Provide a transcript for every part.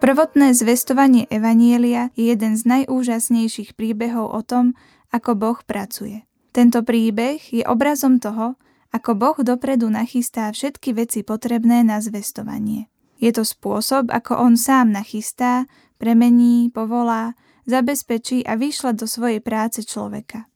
Prvotné zvestovanie Evanielia je jeden z najúžasnejších príbehov o tom, ako Boh pracuje. Tento príbeh je obrazom toho, ako Boh dopredu nachystá všetky veci potrebné na zvestovanie. Je to spôsob, ako On sám nachystá, premení, povolá, zabezpečí a vyšla do svojej práce človeka.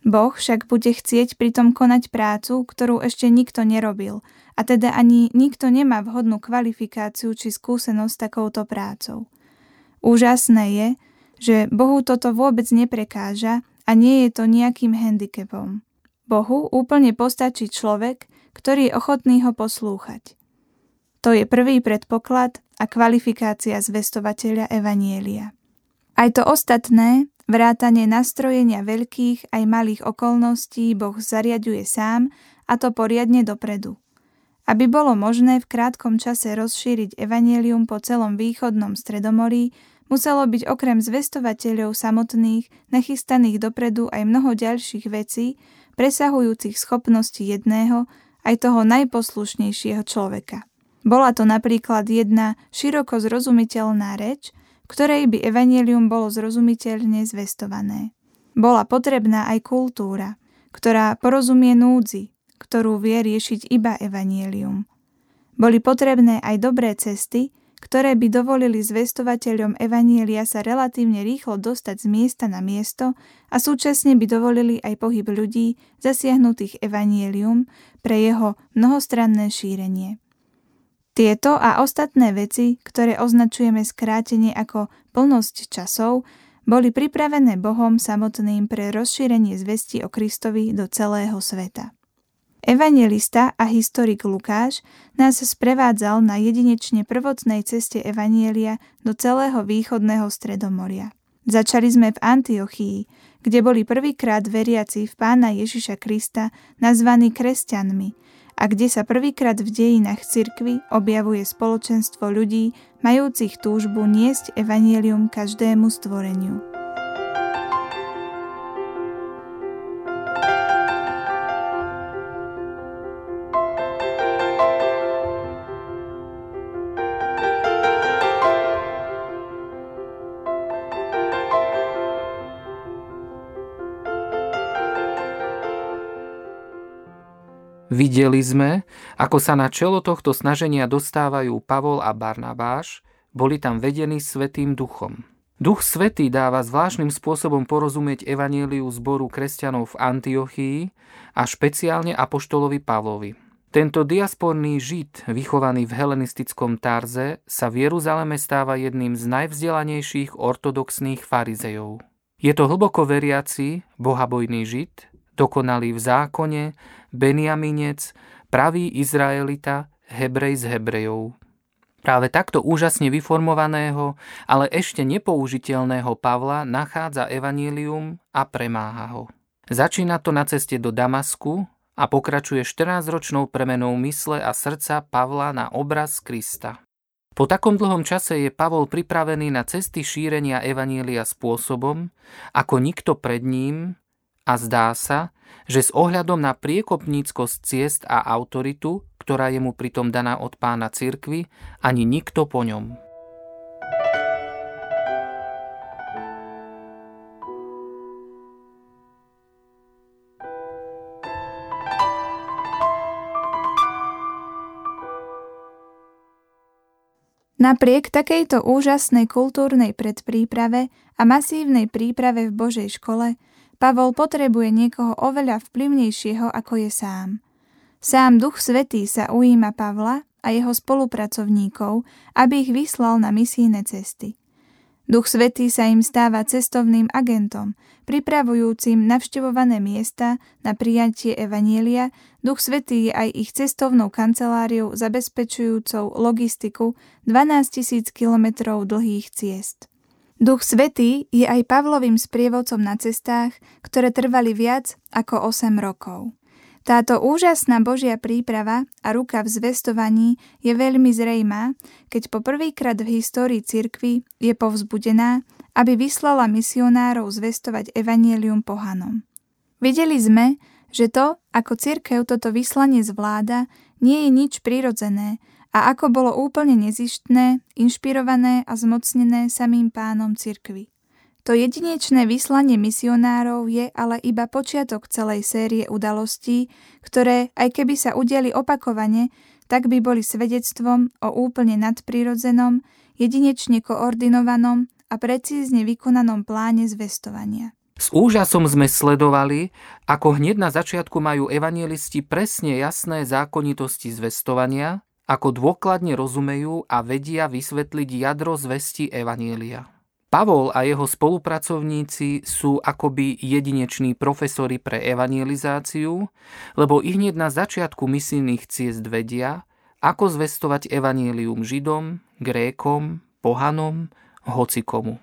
Boh však bude chcieť pritom konať prácu, ktorú ešte nikto nerobil, a teda ani nikto nemá vhodnú kvalifikáciu či skúsenosť takouto prácou. Úžasné je, že Bohu toto vôbec neprekáža a nie je to nejakým handicapom. Bohu úplne postačí človek, ktorý je ochotný ho poslúchať. To je prvý predpoklad a kvalifikácia zvestovateľa Evanielia. Aj to ostatné Vrátanie nastrojenia veľkých aj malých okolností Boh zariaduje sám a to poriadne dopredu. Aby bolo možné v krátkom čase rozšíriť evanelium po celom východnom stredomorí, muselo byť okrem zvestovateľov samotných nachystaných dopredu aj mnoho ďalších vecí, presahujúcich schopnosti jedného, aj toho najposlušnejšieho človeka. Bola to napríklad jedna široko zrozumiteľná reč, ktorej by evanelium bolo zrozumiteľne zvestované. Bola potrebná aj kultúra, ktorá porozumie núdzi, ktorú vie riešiť iba evanielium. Boli potrebné aj dobré cesty, ktoré by dovolili zvestovateľom Evanielia sa relatívne rýchlo dostať z miesta na miesto a súčasne by dovolili aj pohyb ľudí zasiahnutých Evanielium pre jeho mnohostranné šírenie. Tieto a ostatné veci, ktoré označujeme skrátene ako plnosť časov, boli pripravené Bohom samotným pre rozšírenie zvesti o Kristovi do celého sveta. Evangelista a historik Lukáš nás sprevádzal na jedinečne prvotnej ceste Evanielia do celého východného stredomoria. Začali sme v Antiochii, kde boli prvýkrát veriaci v pána Ježiša Krista nazvaní kresťanmi a kde sa prvýkrát v dejinách cirkvy objavuje spoločenstvo ľudí, majúcich túžbu niesť evanielium každému stvoreniu. Videli sme, ako sa na čelo tohto snaženia dostávajú Pavol a Barnabáš, boli tam vedení Svetým duchom. Duch Svetý dáva zvláštnym spôsobom porozumieť evaníliu zboru kresťanov v Antiochii a špeciálne apoštolovi Pavlovi. Tento diasporný žid, vychovaný v helenistickom Tarze, sa v Jeruzaleme stáva jedným z najvzdelanejších ortodoxných farizejov. Je to hlboko veriaci, bohabojný žid, dokonalý v zákone, Beniaminec, pravý Izraelita, Hebrej z Hebrejov. Práve takto úžasne vyformovaného, ale ešte nepoužiteľného Pavla nachádza evanílium a premáha ho. Začína to na ceste do Damasku, a pokračuje 14-ročnou premenou mysle a srdca Pavla na obraz Krista. Po takom dlhom čase je Pavol pripravený na cesty šírenia Evanília spôsobom, ako nikto pred ním a zdá sa, že s ohľadom na priekopníckosť ciest a autoritu, ktorá je mu pritom daná od pána cirkvy, ani nikto po ňom. Napriek takejto úžasnej kultúrnej predpríprave a masívnej príprave v Božej škole, Pavol potrebuje niekoho oveľa vplyvnejšieho ako je sám. Sám Duch Svetý sa ujíma Pavla a jeho spolupracovníkov, aby ich vyslal na misijné cesty. Duch Svetý sa im stáva cestovným agentom, pripravujúcim navštevované miesta na prijatie Evanielia, Duch Svetý je aj ich cestovnou kanceláriou zabezpečujúcou logistiku 12 tisíc kilometrov dlhých ciest. Duch Svetý je aj Pavlovým sprievodcom na cestách, ktoré trvali viac ako 8 rokov. Táto úžasná Božia príprava a ruka v zvestovaní je veľmi zrejmá, keď po prvýkrát v histórii cirkvy je povzbudená, aby vyslala misionárov zvestovať evanielium pohanom. Videli sme, že to, ako cirkev toto vyslanie zvláda, nie je nič prirodzené a ako bolo úplne nezištné, inšpirované a zmocnené samým pánom cirkvy. To jedinečné vyslanie misionárov je ale iba počiatok celej série udalostí, ktoré, aj keby sa udiali opakovane, tak by boli svedectvom o úplne nadprirodzenom, jedinečne koordinovanom a precízne vykonanom pláne zvestovania. S úžasom sme sledovali, ako hneď na začiatku majú evangelisti presne jasné zákonitosti zvestovania, ako dôkladne rozumejú a vedia vysvetliť jadro zvesti evanielia. Pavol a jeho spolupracovníci sú akoby jedineční profesori pre evangelizáciu, lebo ich hneď na začiatku misijných ciest vedia, ako zvestovať evanílium Židom, Grékom, Pohanom, hocikomu.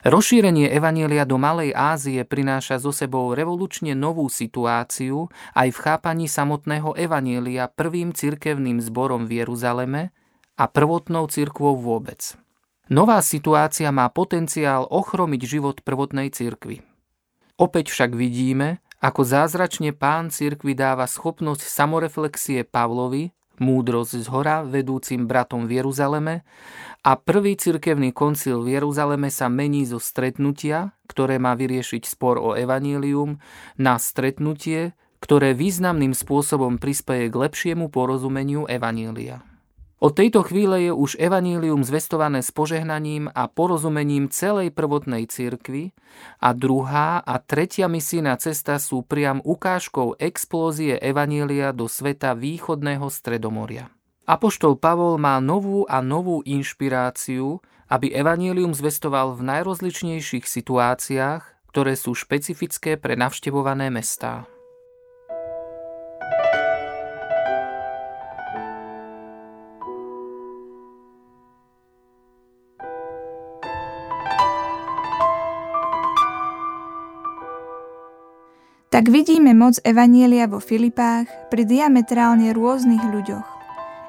Rozšírenie Evanielia do Malej Ázie prináša so sebou revolučne novú situáciu aj v chápaní samotného Evanielia prvým cirkevným zborom v Jeruzaleme a prvotnou cirkvou vôbec. Nová situácia má potenciál ochromiť život prvotnej cirkvy. Opäť však vidíme, ako zázračne pán cirkvi dáva schopnosť samoreflexie Pavlovi, múdrosť z hora vedúcim bratom v Jeruzaleme a prvý cirkevný koncil v Jeruzaleme sa mení zo stretnutia, ktoré má vyriešiť spor o evanílium, na stretnutie, ktoré významným spôsobom prispieje k lepšiemu porozumeniu evanília. Od tejto chvíle je už evanílium zvestované s požehnaním a porozumením celej prvotnej cirkvi a druhá a tretia misijná cesta sú priam ukážkou explózie evanília do sveta východného stredomoria. Apoštol Pavol má novú a novú inšpiráciu, aby evanílium zvestoval v najrozličnejších situáciách, ktoré sú špecifické pre navštevované mestá. Tak vidíme moc Evanielia vo Filipách pri diametrálne rôznych ľuďoch.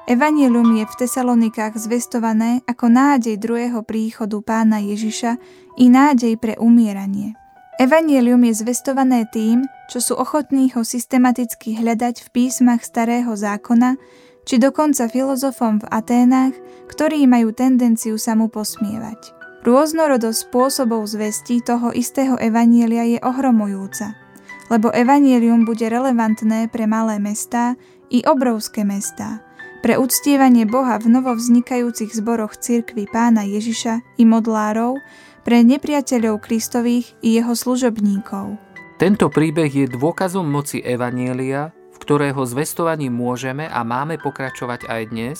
Evanielium je v Tesalonikách zvestované ako nádej druhého príchodu pána Ježiša i nádej pre umieranie. Evanielium je zvestované tým, čo sú ochotní ho systematicky hľadať v písmach starého zákona, či dokonca filozofom v Aténach, ktorí majú tendenciu sa mu posmievať. Rôznorodosť spôsobov zvesti toho istého evanielia je ohromujúca lebo evanielium bude relevantné pre malé mestá i obrovské mestá, pre uctievanie Boha v novovznikajúcich zboroch cirkvy pána Ježiša i modlárov, pre nepriateľov Kristových i jeho služobníkov. Tento príbeh je dôkazom moci Evanielia, v ktorého zvestovaní môžeme a máme pokračovať aj dnes,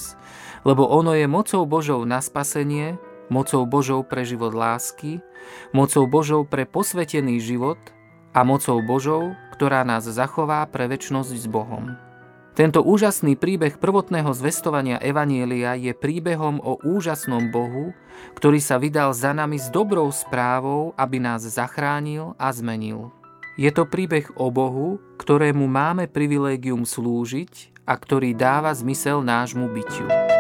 lebo ono je mocou Božou na spasenie, mocou Božou pre život lásky, mocou Božou pre posvetený život a mocou Božou, ktorá nás zachová pre väčnosť s Bohom. Tento úžasný príbeh prvotného zvestovania Evanielia je príbehom o úžasnom Bohu, ktorý sa vydal za nami s dobrou správou, aby nás zachránil a zmenil. Je to príbeh o Bohu, ktorému máme privilégium slúžiť a ktorý dáva zmysel nášmu bytiu.